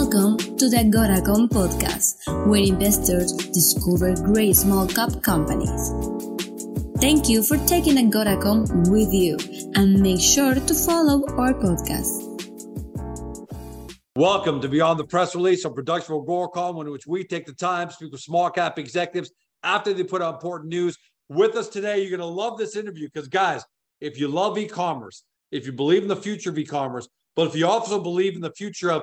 Welcome to the Agoracom podcast, where investors discover great small cap companies. Thank you for taking Agoracom with you and make sure to follow our podcast. Welcome to Beyond the Press Release, a production of Agoracom, in which we take the time to speak with small cap executives after they put out important news. With us today, you're going to love this interview because, guys, if you love e commerce, if you believe in the future of e commerce, but if you also believe in the future of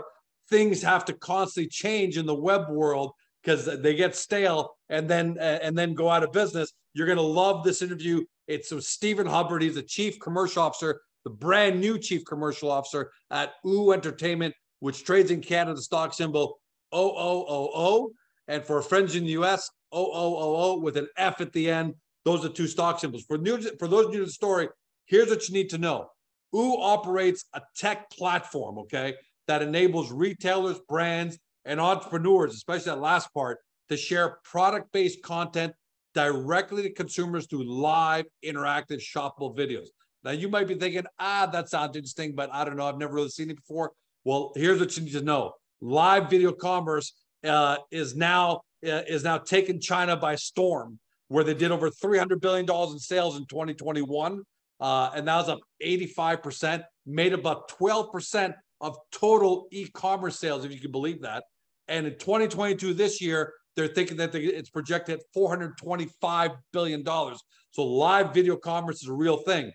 things have to constantly change in the web world because they get stale and then uh, and then go out of business. You're going to love this interview. It's with Stephen Hubbard. He's the chief commercial officer, the brand new chief commercial officer at OO Entertainment, which trades in Canada, stock symbol OOOO. And for friends in the US, OOOO with an F at the end. Those are two stock symbols. For new, for those new to the story, here's what you need to know. OO operates a tech platform, okay? That enables retailers, brands, and entrepreneurs, especially that last part, to share product based content directly to consumers through live, interactive, shoppable videos. Now, you might be thinking, ah, that sounds interesting, but I don't know. I've never really seen it before. Well, here's what you need to know live video commerce uh, is now uh, is now taking China by storm, where they did over 300 billion dollars in sales in 2021, uh, and that was up 85 percent, made about 12 percent of total e-commerce sales, if you can believe that. And in 2022, this year, they're thinking that it's projected at 425 billion dollars. So live video commerce is a real thing.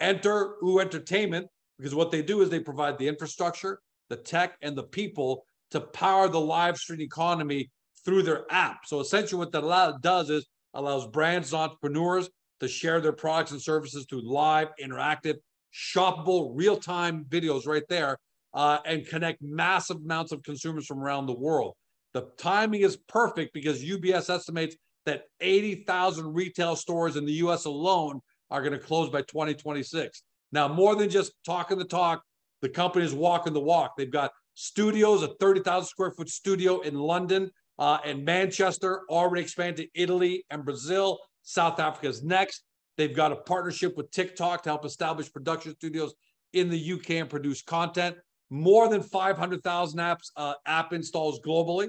Enter OO Entertainment because what they do is they provide the infrastructure, the tech, and the people to power the live stream economy through their app. So essentially, what that does is allows brands and entrepreneurs to share their products and services through live, interactive, shoppable, real-time videos right there uh, and connect massive amounts of consumers from around the world. The timing is perfect because UBS estimates that 80,000 retail stores in the US alone are going to close by 2026. Now, more than just talking the talk, the company is walking the walk. They've got studios, a 30,000 square foot studio in London uh, and Manchester, already expanded to Italy and Brazil. South Africa is next. They've got a partnership with TikTok to help establish production studios in the UK and produce content more than 500,000 apps uh, app installs globally.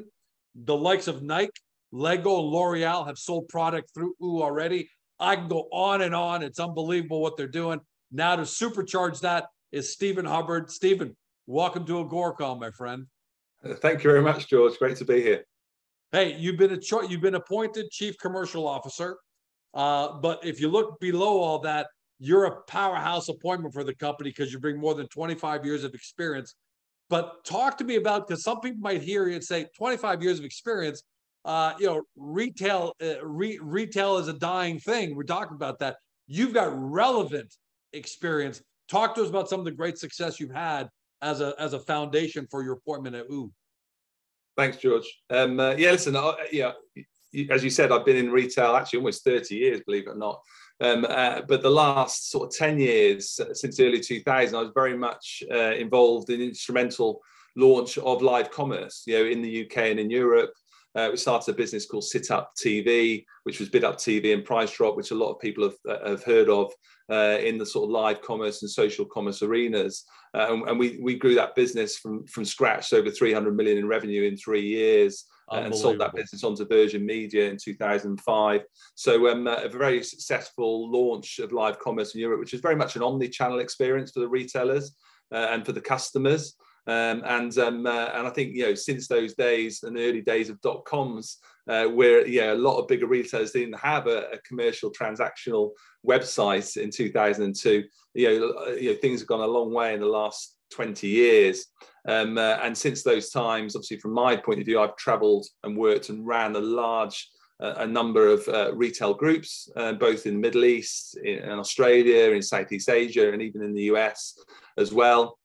The likes of Nike, Lego, L'Oreal have sold product through OO already. I can go on and on. It's unbelievable what they're doing. Now to supercharge that is Stephen Hubbard. Stephen, welcome to Agoracom, my friend. Thank you very much, George. Great to be here. Hey, you've been a cho- you've been appointed chief commercial officer, uh, but if you look below all that, you're a powerhouse appointment for the company because you bring more than 25 years of experience. But talk to me about because some people might hear you and say 25 years of experience. Uh, you know, retail uh, re- retail is a dying thing. We're talking about that. You've got relevant experience. Talk to us about some of the great success you've had as a as a foundation for your appointment at OO. Thanks, George. Um, uh, yeah, listen, uh, yeah, as you said, I've been in retail actually almost 30 years, believe it or not. Um, uh, but the last sort of 10 years uh, since early 2000, I was very much uh, involved in instrumental launch of live commerce, you know, in the UK and in Europe. Uh, we started a business called Sit Up TV, which was Bid Up TV and Price Drop, which a lot of people have, uh, have heard of uh, in the sort of live commerce and social commerce arenas. and, and we, we grew that business from, from scratch, over 300 million in revenue in three years and sold that business onto Virgin Media in 2005. So um, a very successful launch of live commerce in Europe, which is very much an omni-channel experience for the retailers uh, and for the customers. Um, and um, uh, and I think you know since those days and the early days of dot coms, uh, where yeah a lot of bigger retailers didn't have a, a, commercial transactional website in 2002. You know, you know things have gone a long way in the last 20 years. Um, uh, and since those times, obviously, from my point of view, I've traveled and worked and ran a large uh, a number of uh, retail groups, uh, both in the Middle East, in, in, Australia, in Southeast Asia, and even in the US as well.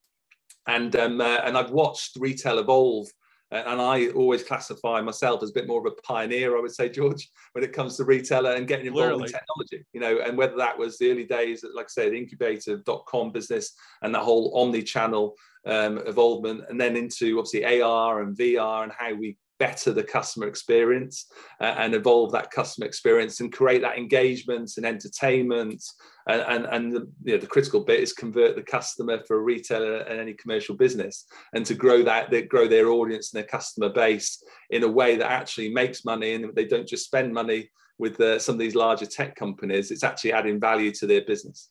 And, um, uh, and I've watched retail evolve and I always classify myself as a bit more of a pioneer, I would say, George, when it comes to retailer and getting involved Clearly. in technology. You know, and whether that was the early days, like I said, the incubator.com business and the whole omni-channel um, involvement, and then into obviously AR and VR and how we better the customer experience uh, and evolve that customer experience and create that engagement and entertainment. And, and, and the, you know, the critical bit is convert the customer for a retailer and any commercial business and to grow that, they grow their audience and their customer base in a way that actually makes money and they don't just spend money with uh, some of these larger tech companies. It's actually adding value to their business.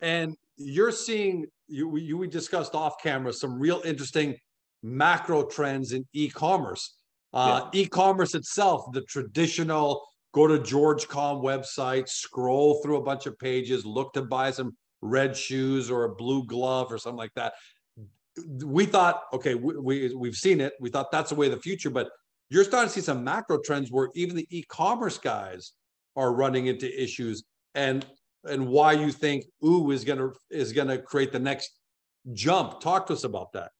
And you're seeing, you, you we discussed off camera, some real interesting macro trends in e-commerce. Uh, yeah. E-commerce itself, the traditional go to George.com website, scroll through a bunch of pages, look to buy some red shoes or a blue glove or something like that. We thought, okay, we, we we've seen it. We thought that's the way of the future, but you're starting to see some macro trends where even the e-commerce guys are running into issues and and why you think ooh is gonna is gonna create the next jump. Talk to us about that.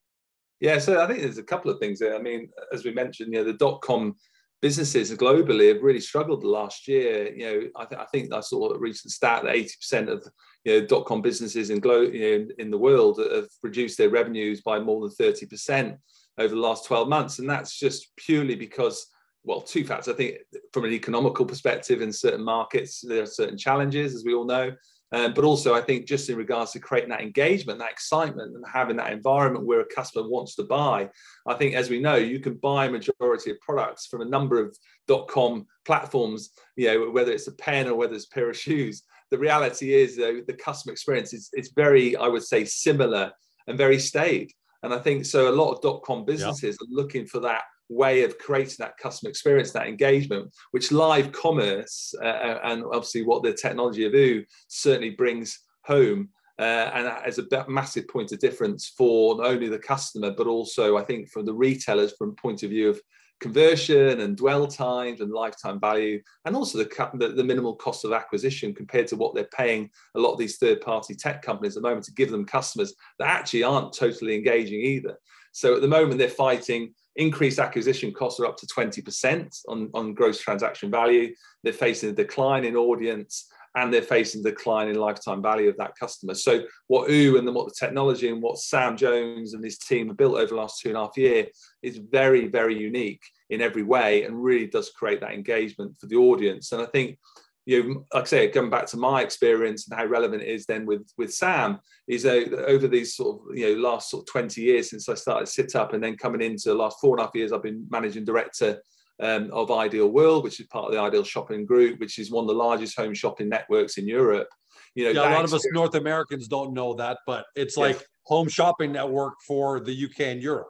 Yeah, so I think there's a couple of things there. I mean, as we mentioned, you know, the dot com businesses globally have really struggled the last year. You know, I, th- I think I saw a recent stat that 80% of you know dot com businesses in glo- you know, in, in the world have reduced their revenues by more than 30% over the last 12 months, and that's just purely because well, two facts. I think from an economical perspective, in certain markets, there are certain challenges, as we all know. Um, but also, I think just in regards to creating that engagement, that excitement, and having that environment where a customer wants to buy, I think, as we know, you can buy a majority of products from a number of dot-com platforms. You know, whether it's a pen or whether it's a pair of shoes. The reality is, though, the customer experience is it's very, I would say, similar and very staid. And I think so. A lot of dot-com businesses yeah. are looking for that way of creating that customer experience, that engagement, which live commerce uh, uh and obviously what the technology of OOH certainly brings home. Uh, and as a massive point of difference for not only the customer, but also I think from the retailers from point of view of conversion and dwell times and lifetime value, and also the, the, the, minimal cost of acquisition compared to what they're paying a lot of these third party tech companies at the moment to give them customers that actually aren't totally engaging either. So at the moment, they're fighting increased acquisition costs are up to 20% on, on gross transaction value. They're facing a decline in audience and they're facing a decline in lifetime value of that customer. So what OOH and then what the technology and what Sam Jones and his team have built over the last two and a half year is very, very unique in every way and really does create that engagement for the audience. And I think you know, like I say, going back to my experience and how relevant it is then with with Sam is uh, over these sort of you know last sort of 20 years since I started sit up and then coming into the last four and a half years I've been managing director um, of Ideal World, which is part of the Ideal Shopping Group, which is one of the largest home shopping networks in Europe. You know, yeah, a lot of us North Americans don't know that, but it's like home shopping network for the UK and Europe.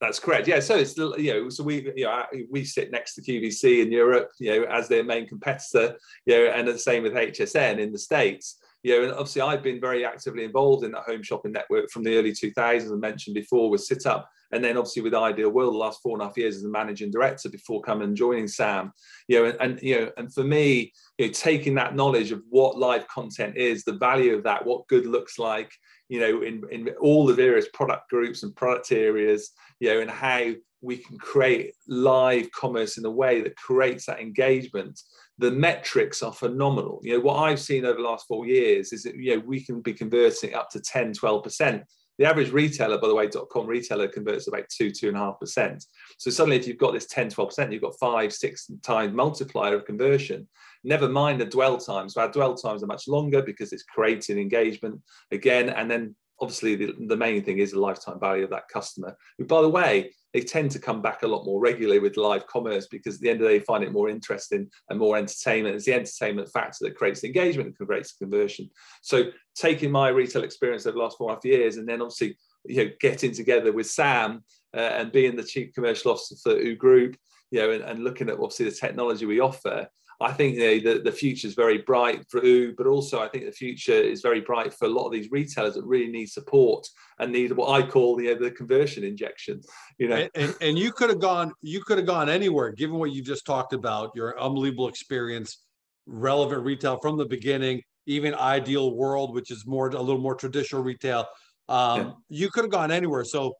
That's correct. Yeah. So it's you know, so we you know we sit next to QVC in Europe, you know, as their main competitor, you know, and the same with HSN in the States. You know, and obviously I've been very actively involved in that home shopping network from the early 2000s, I mentioned before, with Sit Up, and then obviously with Ideal World the last four and a half years as a managing director before coming and joining Sam. You know, and, and you know, and for me, you know, taking that knowledge of what live content is, the value of that, what good looks like, you know, in, in all the various product groups and product areas, you know, and how we can create live commerce in a way that creates that engagement. The metrics are phenomenal. You know, what I've seen over the last four years is that, you know, we can be converting up to 10, 12%. The average retailer, by the way, dot .com retailer converts about two, two and a half percent. So suddenly if you've got this 10, 12%, you've got five, six times multiplier of conversion never mind the dwell times So our dwell times are much longer because it's creating engagement again. And then obviously the, the main thing is the lifetime value of that customer, who by the way, they tend to come back a lot more regularly with live commerce because at the end of the day, they find it more interesting and more entertainment. It's the entertainment factor that creates engagement and creates conversion. So taking my retail experience over the last four and a half years and then obviously you know getting together with Sam uh, and being the chief commercial officer for OOH Group, you know, and, and looking at obviously the technology we offer, I think you know, the, the future is very bright for OOH, but also I think the future is very bright for a lot of these retailers that really need support and need what I call you know, the conversion injection. You know, and, and, and you could have gone, you could have gone anywhere, given what you just talked about, your unbelievable experience, relevant retail from the beginning, even Ideal World, which is more a little more traditional retail. Um, yeah. You could have gone anywhere. So,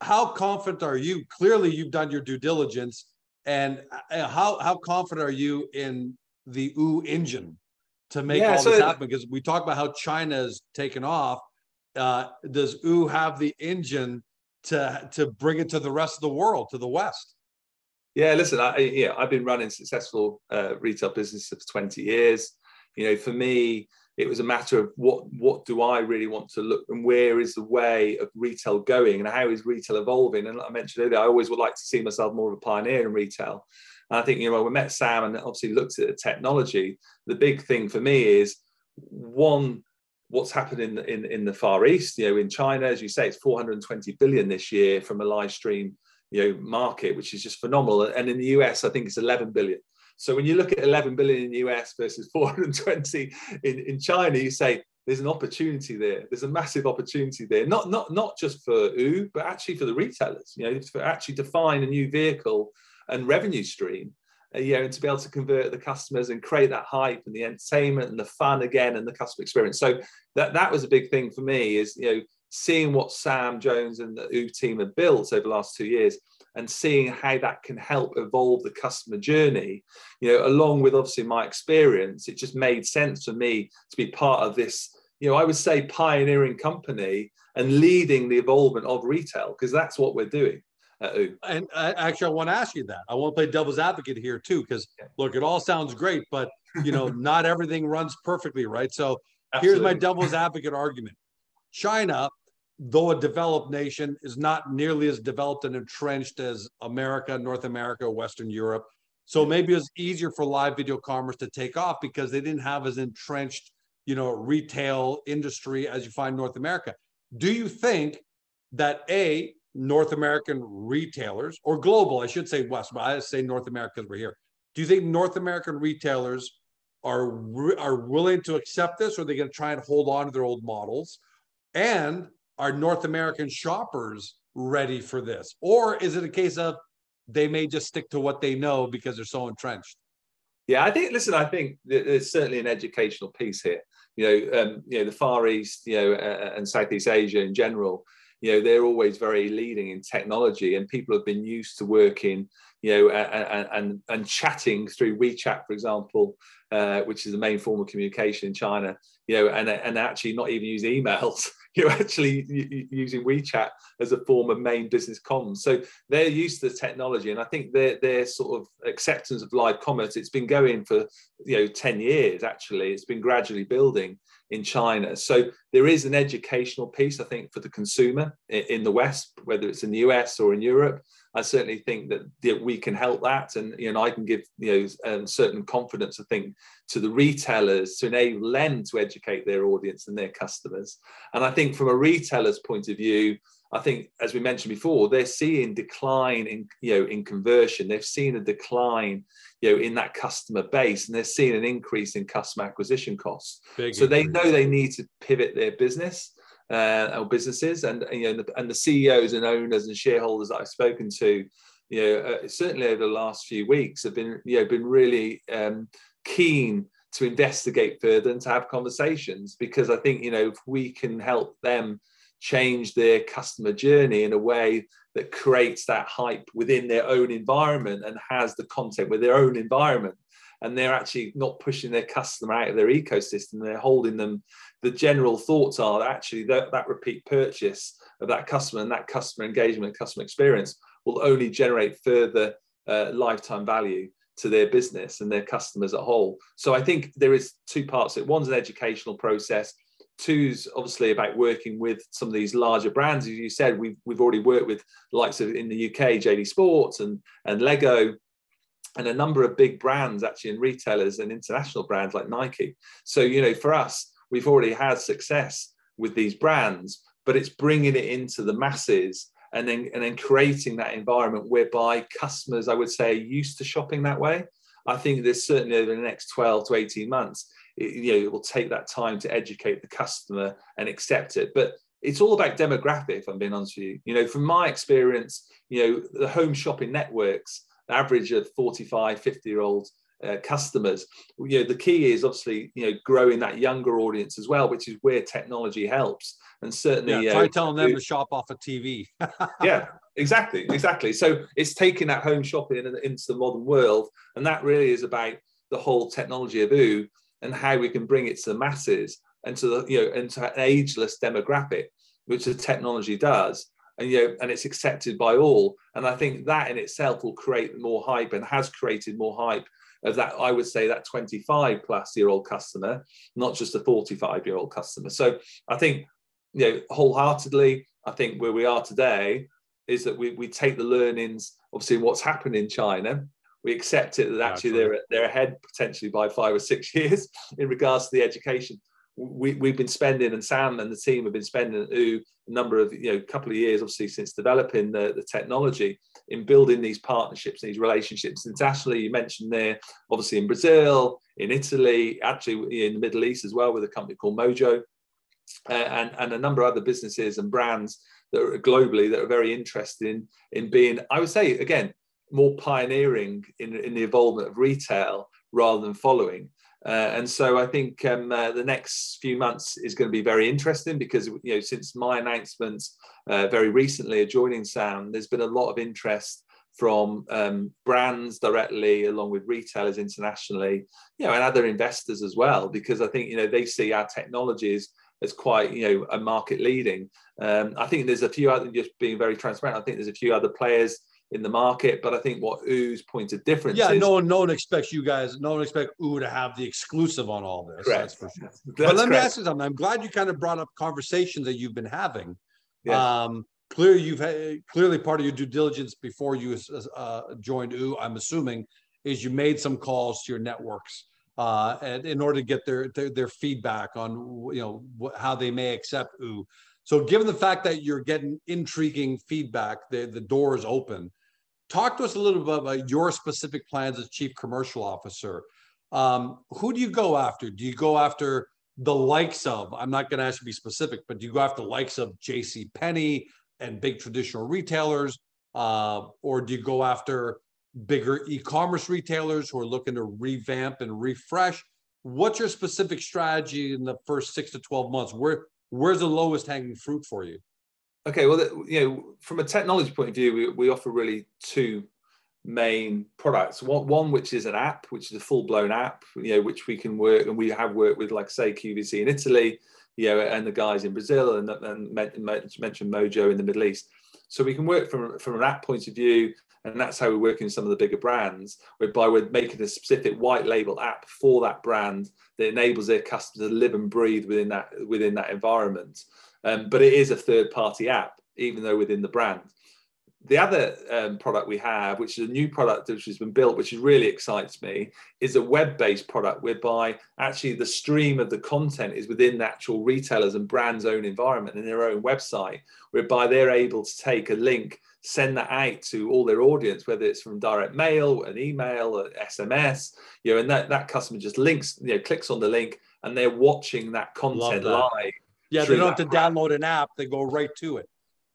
how confident are you? Clearly, you've done your due diligence and uh, how how confident are you in the OOH engine to make yeah, all so this happen? Because we talk about how China's taken off. Uh, does OOH have the engine to to bring it to the rest of the world, to the West? Yeah, listen, I, yeah, I've been running successful uh, retail businesses for 20 years. You know, for me, it was a matter of what what do I really want to look and where is the way of retail going and how is retail evolving? And like I mentioned earlier, I always would like to see myself more of a pioneer in retail. And I think you know when we met Sam and obviously looked at the technology, the big thing for me is one what's happened in, in in the far east you know in china as you say it's 420 billion this year from a live stream you know market which is just phenomenal and in the us i think it's 11 billion so when you look at 11 billion in the US versus 420 in, in China, you say there's an opportunity there. There's a massive opportunity there, not not not just for U, but actually for the retailers. You know, for actually to find a new vehicle and revenue stream. Uh, you know, and to be able to convert the customers and create that hype and the entertainment and the fun again and the customer experience. So that that was a big thing for me. Is you know seeing what Sam Jones and the U team have built over the last two years and seeing how that can help evolve the customer journey you know along with obviously my experience it just made sense for me to be part of this you know i would say pioneering company and leading the evolvement of retail because that's what we're doing and uh, actually i want to ask you that. I want to play devil's advocate here too because look it all sounds great but you know not everything runs perfectly right? So Absolutely. here's my devil's advocate argument. China though a developed nation, is not nearly as developed and entrenched as America, North America, Western Europe. So maybe it's easier for live video commerce to take off because they didn't have as entrenched, you know, retail industry as you find North America. Do you think that a North American retailers or global, I should say West, but I say North America because we're here. Do you think North American retailers are are willing to accept this, or are they going to try and hold on to their old models? And are North American shoppers ready for this? Or is it a case of they may just stick to what they know because they're so entrenched? Yeah, I think. Listen, I think there's certainly an educational piece here. You know, um, you know, the Far East, you know, uh, and Southeast Asia in general. You know, they're always very leading in technology, and people have been used to working, you know, and and, and chatting through WeChat, for example, uh, which is the main form of communication in China. You know, and and actually not even use emails. you're actually using WeChat as a form of main business comms. So they're used to the technology, and I think their their sort of acceptance of live commerce it's been going for you know ten years. Actually, it's been gradually building in China. So there is an educational piece, I think, for the consumer in the West, whether it's in the US or in Europe. I certainly think that, that we can help that, and you know, I can give you know um, certain confidence. I think to the retailers to enable them to educate their audience and their customers. And I think from a retailer's point of view, I think, as we mentioned before, they're seeing decline in you know in conversion. They've seen a decline, you know, in that customer base, and they're seeing an increase in customer acquisition costs. Big so increase. they know they need to pivot their business uh, or businesses, and you know, and the, CEOs and owners and shareholders that I've spoken to, you know, uh, certainly over the last few weeks have been you know been really um, keen to investigate further and to have conversations because I think you know if we can help them change their customer journey in a way that creates that hype within their own environment and has the content with their own environment and they're actually not pushing their customer out of their ecosystem. They're holding them. The general thoughts are that actually that, that repeat purchase of that customer and that customer engagement customer experience will only generate further uh, lifetime value to their business and their customers at whole. So i think there is two parts it. One's an educational process. Two's obviously about working with some of these larger brands. As you said, we've, we've already worked with likes of in the UK, JD Sports and, and Lego, and a number of big brands actually and retailers and international brands like Nike. So, you know, for us, we've already had success with these brands, but it's bringing it into the masses and then, and then creating that environment whereby customers, I would say, are used to shopping that way. I think there's certainly over the next 12 to 18 months, it, you know, it will take that time to educate the customer and accept it. But it's all about demographic, if I'm being honest with you. You know, from my experience, you know, the home shopping networks, average of 45, 50 year old uh, customers. You know, the key is obviously, you know, growing that younger audience as well, which is where technology helps. And certainly, yeah, try uh, telling them to shop off a TV. yeah, exactly, exactly. So it's taking that home shopping into the modern world, and that really is about the whole technology of U and how we can bring it to the masses and to the you know and to an ageless demographic, which the technology does. And you know, and it's accepted by all. And I think that in itself will create more hype and has created more hype of that. I would say that 25 plus year old customer, not just a 45 year old customer. So I think you know wholeheartedly, I think where we are today is that we, we take the learnings, obviously, what's happened in China. We accept it that actually they're they're ahead potentially by five or six years in regards to the education. We, we've been spending, and Sam and the team have been spending a number of you know couple of years, obviously, since developing the, the technology in building these partnerships, these relationships internationally. You mentioned there, obviously, in Brazil, in Italy, actually in the Middle East as well, with a company called Mojo, uh, and and a number of other businesses and brands that are globally that are very interested in, in being, I would say, again, more pioneering in, in the involvement of retail rather than following. Uh, and so I think um, uh, the next few months is going to be very interesting because you know since my announcement uh, very recently of joining Sam, there's been a lot of interest from um, brands directly, along with retailers internationally, you know, and other investors as well, because I think you know they see our technologies as quite you know a market leading. Um, I think there's a few other just being very transparent. I think there's a few other players in the market, but I think what Ooh's point of difference yeah, is, no one, no one expects you guys, no one expects Ooh to have the exclusive on all this. Correct. That's for sure. That's but let me ask you something. I'm glad you kind of brought up conversations that you've been having. Um, clearly, you've had, clearly part of your due diligence before you uh, joined Ooh, I'm assuming, is you made some calls to your networks uh, and in order to get their, their their feedback on you know wh- how they may accept Ooh. So, given the fact that you're getting intriguing feedback, the the door is open. Talk to us a little bit about your specific plans as chief commercial officer. Um, who do you go after? Do you go after the likes of? I'm not going to ask you to be specific, but do you go after the likes of J.C. Penney and big traditional retailers, uh, or do you go after bigger e-commerce retailers who are looking to revamp and refresh? What's your specific strategy in the first six to twelve months? Where where's the lowest hanging fruit for you? Okay, well, you know, from a technology point of view, we, we offer really two main products. One, one which is an app, which is a full blown app, you know, which we can work and we have worked with, like say, QVC in Italy, you know, and the guys in Brazil, and, and men- men- mentioned Mojo in the Middle East. So we can work from from an app point of view, and that's how we work in some of the bigger brands, whereby we're making a specific white label app for that brand that enables their customers to live and breathe within that within that environment. Um, but it is a third party app, even though within the brand. The other um, product we have, which is a new product which has been built, which really excites me, is a web based product whereby actually the stream of the content is within the actual retailers and brands' own environment and their own website, whereby they're able to take a link, send that out to all their audience, whether it's from direct mail, an email, an SMS, you know, and that, that customer just links, you know, clicks on the link and they're watching that content that. live Yeah, they don't have to that download an app; they go right to it.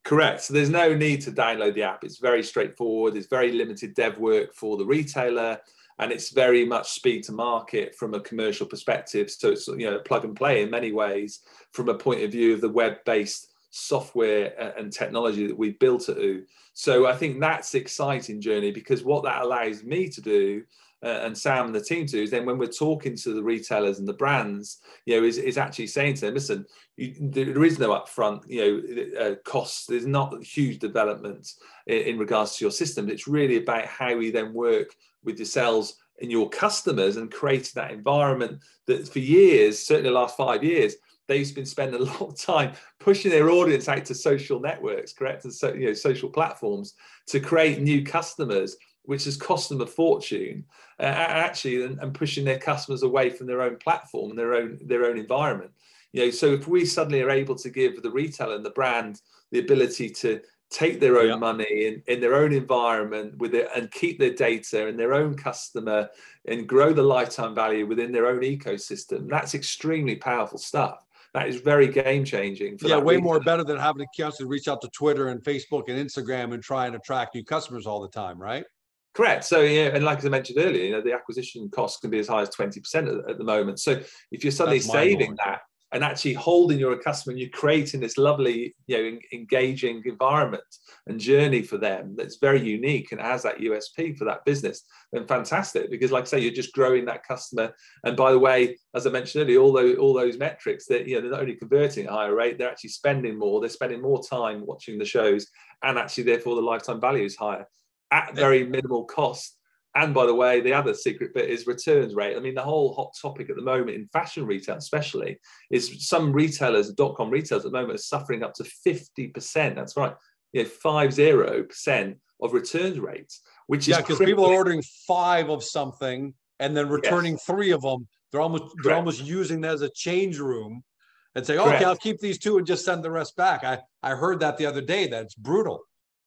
Correct. So there's no need to download the app. It's very straightforward. It's very limited dev work for the retailer, and it's very much speed to market from a commercial perspective. So it's you know plug and play in many ways from a point of view of the web-based software and technology that we've built at OO. So I think that's the exciting journey because what that allows me to do uh, and Sam and the team to is then when we're talking to the retailers and the brands, you know, is, is actually saying to them, listen, you, there is no upfront, you know, uh, costs. There's not huge development in, in regards to your system. It's really about how we then work with yourselves and your customers and create that environment that for years, certainly the last five years, they've been spending a lot of time pushing their audience out to social networks, correct, and so you know social platforms to create new customers, which has cost them a fortune, uh, actually, and, and pushing their customers away from their own platform and their own their own environment. You know, so if we suddenly are able to give the retailer and the brand the ability to take their own Yeah. money in, in their own environment with it and keep their data and their own customer and grow the lifetime value within their own ecosystem, that's extremely powerful stuff. That is very game changing. Yeah, way more better than having to constantly reach out to Twitter and Facebook and Instagram and try and attract new customers all the time, right? Correct. So yeah, and like as I mentioned earlier, you know, the acquisition cost can be as high as twenty percent at, at the moment. So if you're suddenly That's saving that and actually holding your customer and you're creating this lovely you know engaging environment and journey for them that's very unique and has that usp for that business then fantastic. Because like i say you're just growing that customer. And by the way as i mentioned earlier all those all those metrics that you know they're not only converting at a higher rate they're actually spending more. They're spending more time watching the shows and actually therefore the lifetime value is higher at very minimal cost and by the way, the other secret bit is returns rate. I mean, the whole hot topic at the moment in fashion retail, especially, is some retailers, dot com retailers at the moment, are suffering up to 50%. That's right. You know, five zero percent of returns rates, which is because people are ordering five of something and then returning yes. three of them. They're almost Correct. they're almost using that as a change room and say, okay, I'll keep these two and just send the rest back. I, I heard that the other day. That's brutal.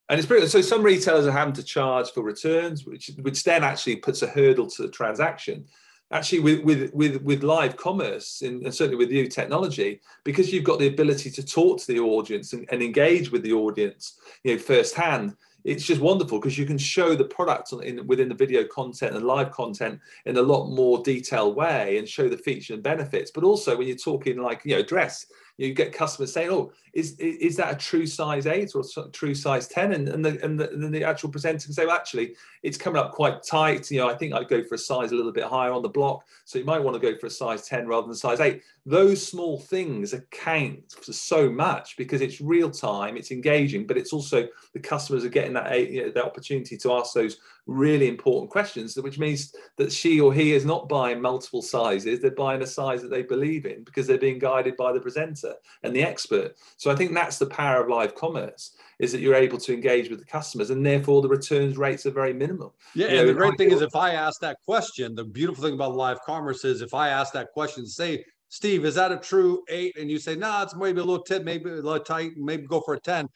And it's brilliant. So some retailers are having to charge for returns, which which then actually puts a hurdle to the transaction. Actually, with with with, with live commerce and, and certainly with new technology, because you've got the ability to talk to the audience and, and engage with the audience, you know, firsthand, it's just wonderful because you can show the product in, within the video content and live content in a lot more detailed way and show the features and benefits. But also when you're talking like you know dress, you get customers saying, "Oh, is is that a true size eight or true size 10? And and the and the, and the actual presenter can say, "Well, actually, it's coming up quite tight. You know, I think I'd go for a size a little bit higher on the block. So you might want to go for a size 10 rather than size eight. Those small things account for so much because it's real time, it's engaging, but it's also the customers are getting that you know, the opportunity to ask those really important questions, which means that she or he is not buying multiple sizes, they're buying a size that they believe in because they're being guided by the presenter and the expert. So I think that's the power of live commerce is that you're able to engage with the customers and therefore the returns rates are very minimal. Yeah, you and the great thing is if I ask that question, the beautiful thing about live commerce is if I ask that question, say, Steve, is that a true eight? And you say, no, nah, it's maybe a little tip, maybe a little tight, maybe go for a 10.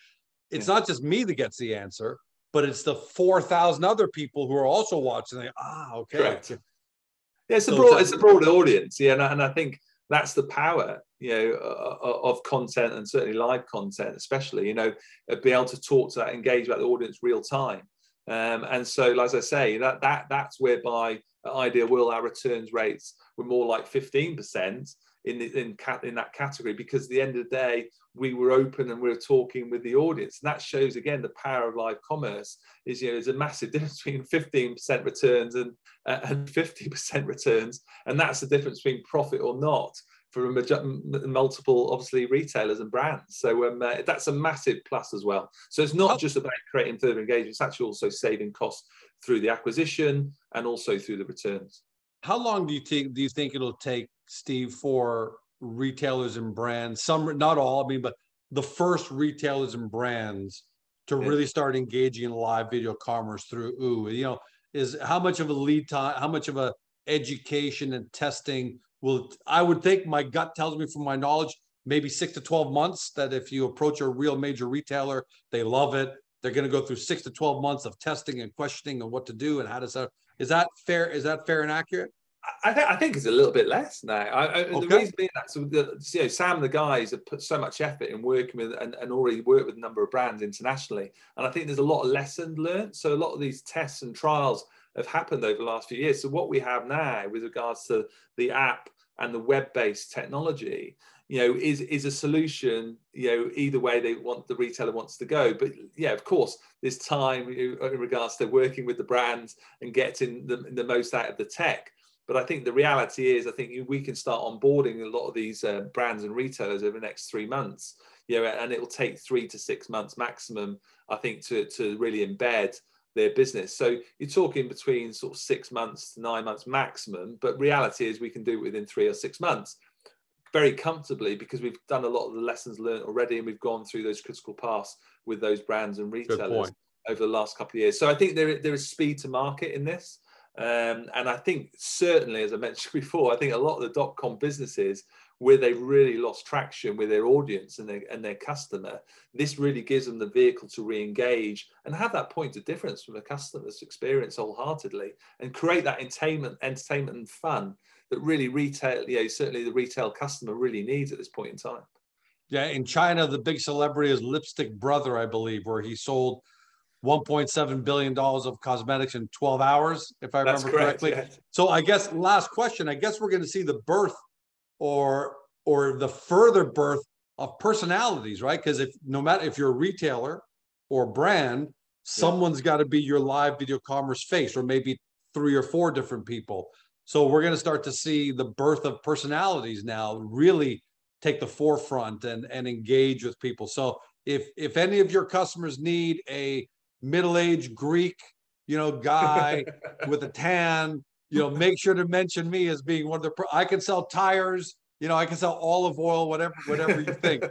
It's yeah. not just me that gets the answer but it's the 4,000 other people who are also watching. They, ah, okay. Correct. Yeah, it's a broad, it's a broad audience. Yeah, and, and I think that's the power, you know, uh, of content and certainly live content, especially, you know, be able to talk to that, engage with the audience real time. Um, and so, as I say, that that that's whereby Ideal World our returns rates were more like 15% in the, in, cat, in that category because at the end of the day we were open and we were talking with the audience. And that shows again the power of live commerce is you know there's a massive difference between 15% returns and uh, and 50% returns. And that's the difference between profit or not for multiple obviously retailers and brands. So um, uh, that's a massive plus as well. So it's not just about creating further engagement it's actually also saving costs through the acquisition and also through the returns. How long do you think do you think it'll take Steve, for retailers and brands, some, not all, I mean, but the first retailers and brands to really start engaging in live video commerce through OO? You know, is how much of a lead time, how much of a education and testing will, I would think my gut tells me from my knowledge, maybe six to 12 months that if you approach a real major retailer, they love it. They're going to go through six to 12 months of testing and questioning and what to do and how to set. Is that fair? Is that fair and accurate? I, th- I think it's a little bit less now. I, I, okay. The reason being that so the, you know, Sam and the guys have put so much effort in working with and, and already worked with a number of brands internationally. And I think there's a lot of lessons learned. So a lot of these tests and trials have happened over the last few years. So what we have now with regards to the app and the web-based technology, you know, is is a solution, you know, either way they want the retailer wants to go. But yeah, of course, there's time in regards to working with the brands and getting the, the most out of the tech. But I think the reality is, I think we can start onboarding a lot of these uh, brands and retailers over the next three months. You know, and it will take three to six months maximum, I think, to to really embed their business. So you're talking between sort of six months to nine months maximum. But reality is, we can do it within three or six months very comfortably because we've done a lot of the lessons learned already and we've gone through those critical paths with those brands and retailers over the last couple of years. So I think there, there is speed to market in this. Um, and I think certainly, as I mentioned before, I think a lot of the dot com businesses where they really lost traction with their audience and their, and their customer, this really gives them the vehicle to re-engage and have that point of difference from the customer's experience wholeheartedly and create that entertainment, entertainment and fun that really retail, know, certainly the retail customer really needs at this point in time. Yeah, in China, the big celebrity is Lipstick Brother, I believe, where he sold 1.7 billion dollars of cosmetics in 12 hours, if I That's remember correct, correctly. So I guess last question. I guess we're going to see the birth or or the further birth of personalities, right? Because if no matter if you're a retailer or brand, someone's got to be your live video commerce face, or maybe three or four different people. So we're going to start to see the birth of personalities now really take the forefront and and engage with people. So if if any of your customers need a middle-aged Greek, you know, guy with a tan, you know, make sure to mention me as being one of the. Pro- I can sell tires. You know, I can sell olive oil, whatever, whatever you think.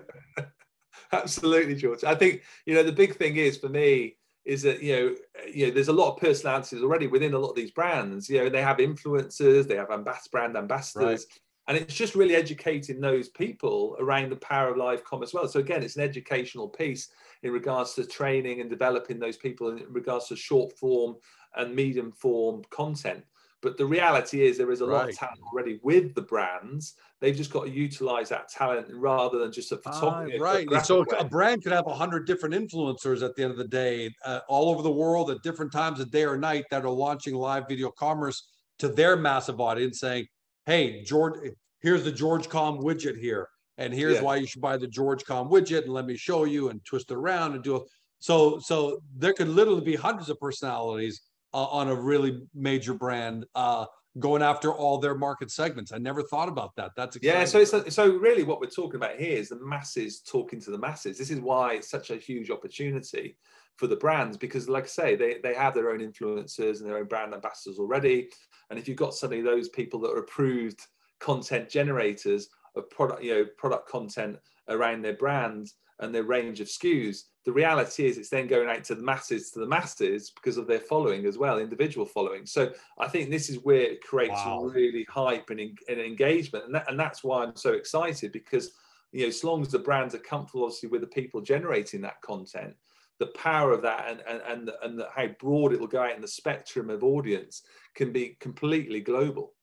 Absolutely, George. I think you know the big thing is for me is that you know you know there's a lot of personalities already within a lot of these brands. You know, they have influencers, they have ambas- brand ambassadors. Right. And it's just really educating those people around the power of live commerce well. So again, it's an educational piece in regards to training and developing those people in regards to short form and medium form content. But the reality is there is a right. lot of talent already with the brands. They've just got to utilize that talent rather than just a photography. Uh, right. So way. a brand could have a hundred different influencers at the end of the day, uh, all over the world at different times of day or night that are launching live video commerce to their massive audience, saying, "Hey, George, here's the George Com widget here, and here's yeah. why you should buy the George Com widget, and let me show you and twist it around and do it." So, so there could literally be hundreds of personalities uh, on a really major brand uh, going after all their market segments. I never thought about that. That's exciting. yeah. So it's a, so really what we're talking about here is the masses talking to the masses. This is why it's such a huge opportunity for the brands because, like I say, they they have their own influencers and their own brand ambassadors already. And if you've got suddenly those people that are approved content generators of product, you know, product content around their brand and their range of SKUs. The reality is it's then going out to the masses, to the masses because of their following as well, individual following. So I think this is where it creates wow. really hype and, and engagement. And, that, and that's why I'm so excited because, you know, as long as the brands are comfortable, obviously, with the people generating that content, the power of that and, and, and, and the, how broad it will go out in the spectrum of audience can be completely global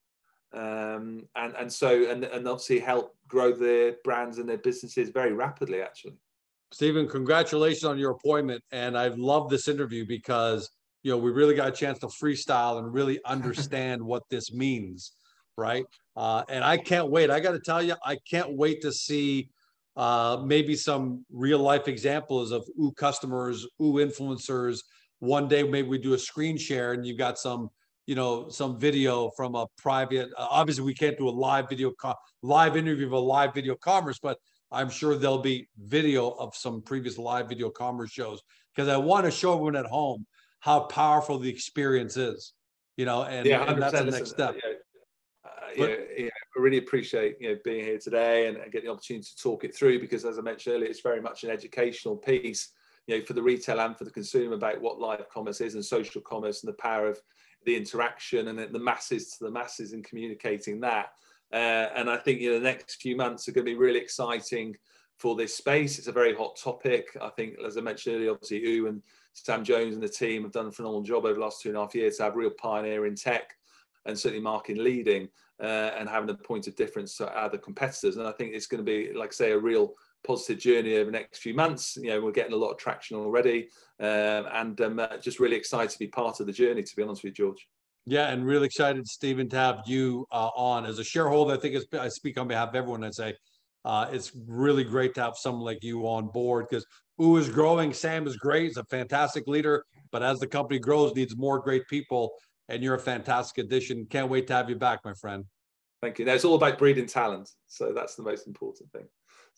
um, and and so and and obviously help grow their brands and their businesses very rapidly actually Stephen, congratulations on your appointment. And I've loved this interview because, you know, we really got a chance to freestyle and really understand what this means. Right. Uh, and I can't wait. I got to tell you, I can't wait to see uh, maybe some real life examples of ooh customers, ooh influencers. One day, maybe we do a screen share and you've got some, you know, some video from a private. Uh, obviously, we can't do a live video, co- live interview of a live video commerce, but I'm sure there'll be video of some previous live video commerce shows because I want to show everyone at home how powerful the experience is. You know, and, yeah, and that's the next step. Yeah, uh, yeah, yeah, I really appreciate you know being here today and, and getting the opportunity to talk it through because, as I mentioned earlier, it's very much an educational piece, you know, for the retail and for the consumer about what live commerce is and social commerce and the power of the interaction and the masses to the masses and communicating that. Uh, and I think you know, the next few months are going to be really exciting for this space. It's a very hot topic. I think, as I mentioned earlier, obviously, U and Sam Jones and the team have done a phenomenal job over the last two and a half years to have real pioneer in tech and certainly marking leading uh, and having a point of difference to other competitors. And I think it's going to be, like I say, a real positive journey over the next few months. You know, we're getting a lot of traction already, um, and um, uh, just really excited to be part of the journey. To be honest with you, George. Yeah, and really excited, Stephen, to have you uh, on as a shareholder. I think I speak on behalf of everyone and say uh, it's really great to have someone like you on board because ooh is growing. Sam is great. He's a fantastic leader, but as the company grows, needs more great people. And you're a fantastic addition. Can't wait to have you back, my friend. Thank you. Now it's all about breeding talent, so that's the most important thing.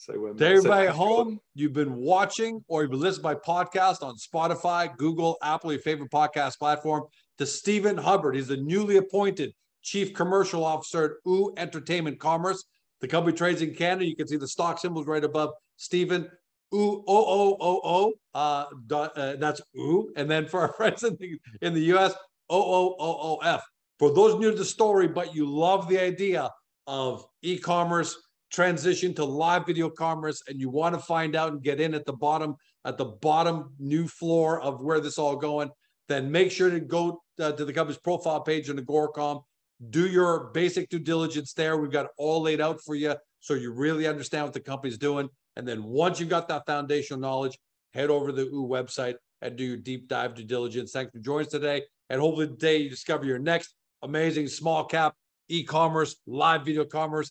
So, um, to everybody at home, you've been watching or you've been listening by podcast on Spotify, Google, Apple, your favorite podcast platform to Stephen Hubbard. He's the newly appointed Chief Commercial Officer at OO Entertainment Commerce. The company trades in Canada. You can see the stock symbols right above Stephen. OO, O O O O. Uh, uh, that's OO. And then for our friends in the, in the US, O O O O F. For those new to the story, but you love the idea of e commerce transition to live video commerce and you want to find out and get in at the bottom at the bottom new floor of where this all going then make sure to go uh, to the company's profile page on Agoracom. Do your basic due diligence there. We've got all laid out for you so you really understand what the company's doing. And then once you've got that foundational knowledge, head over to the website and do your deep dive due diligence. Thanks for joining us today. And hopefully today you discover your next amazing small cap e-commerce, live video commerce